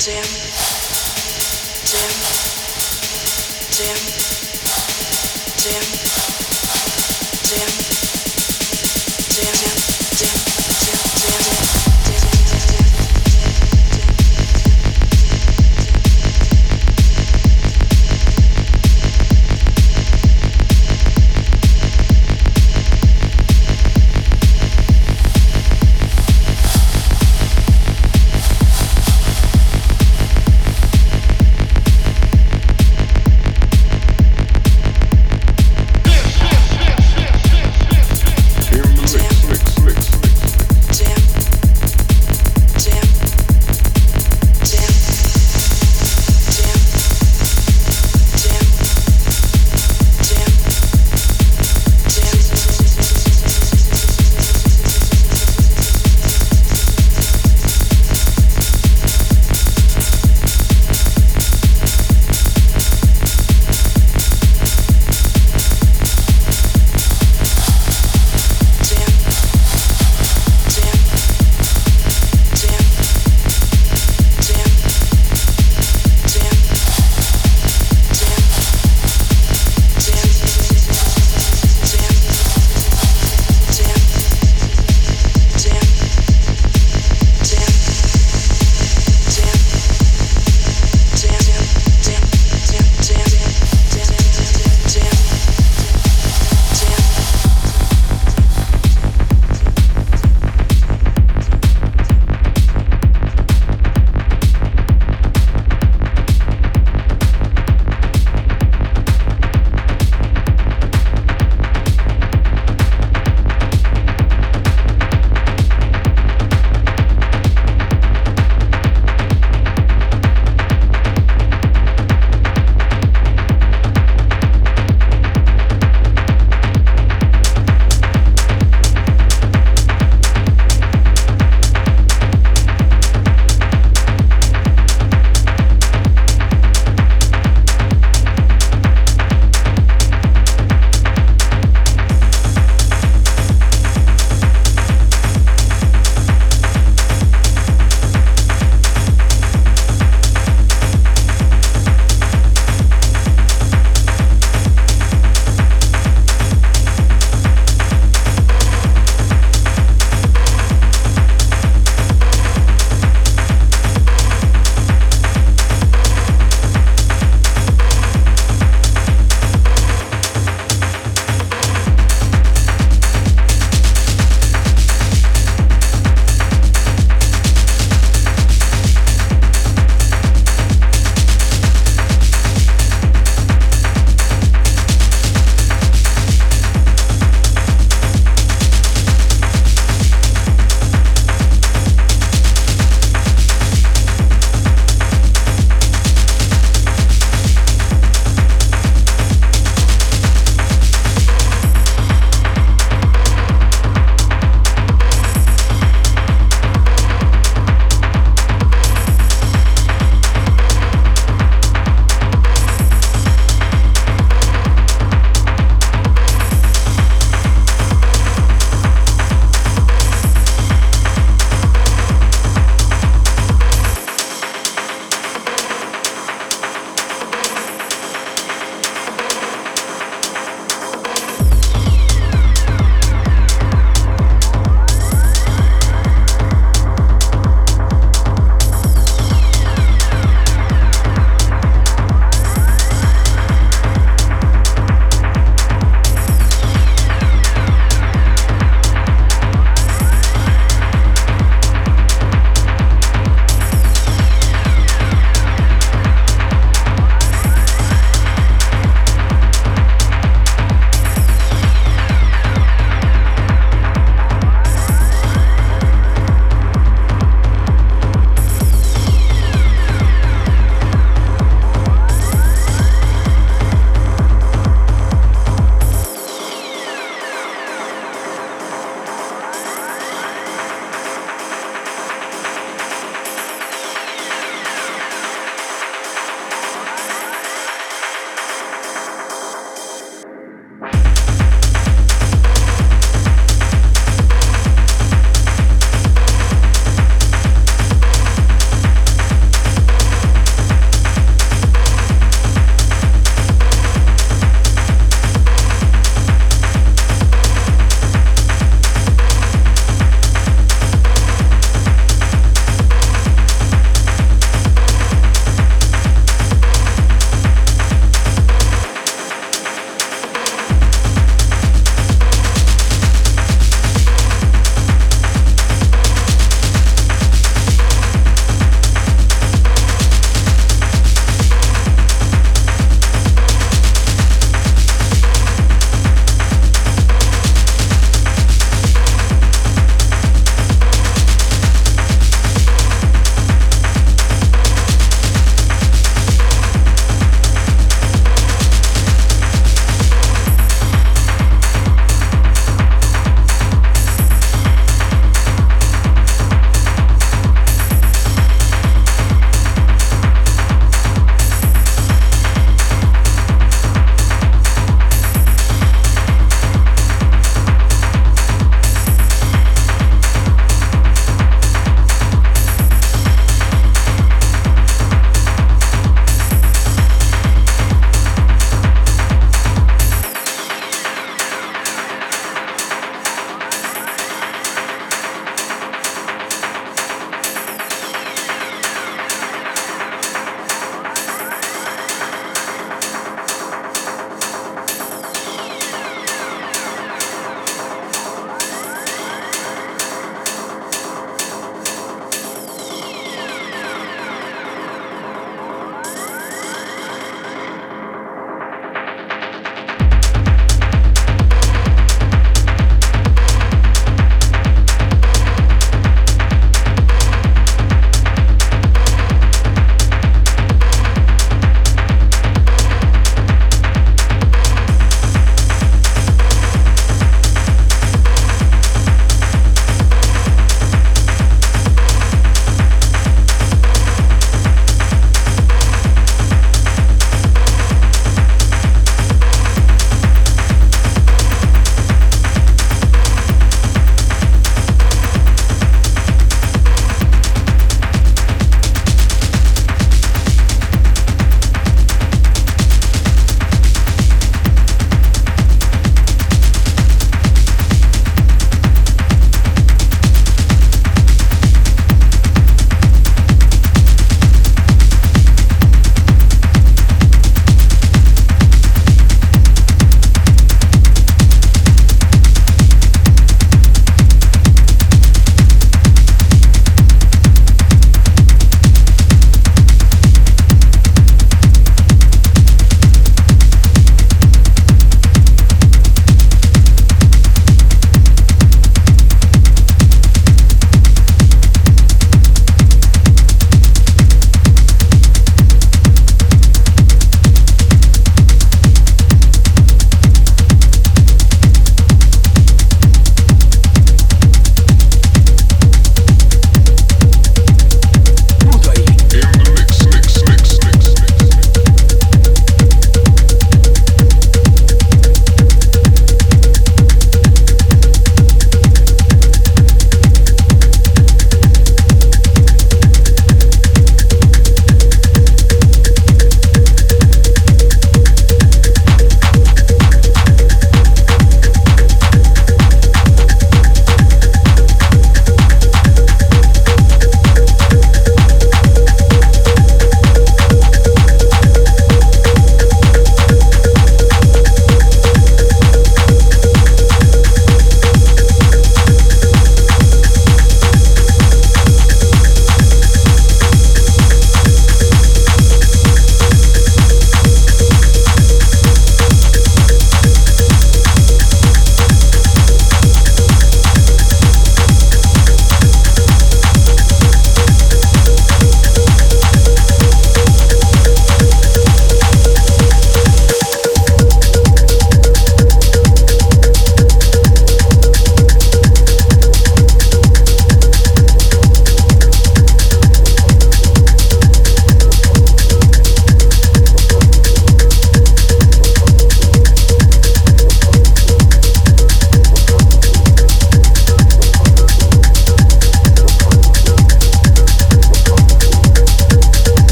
Jim, Jim, Jim, Jim.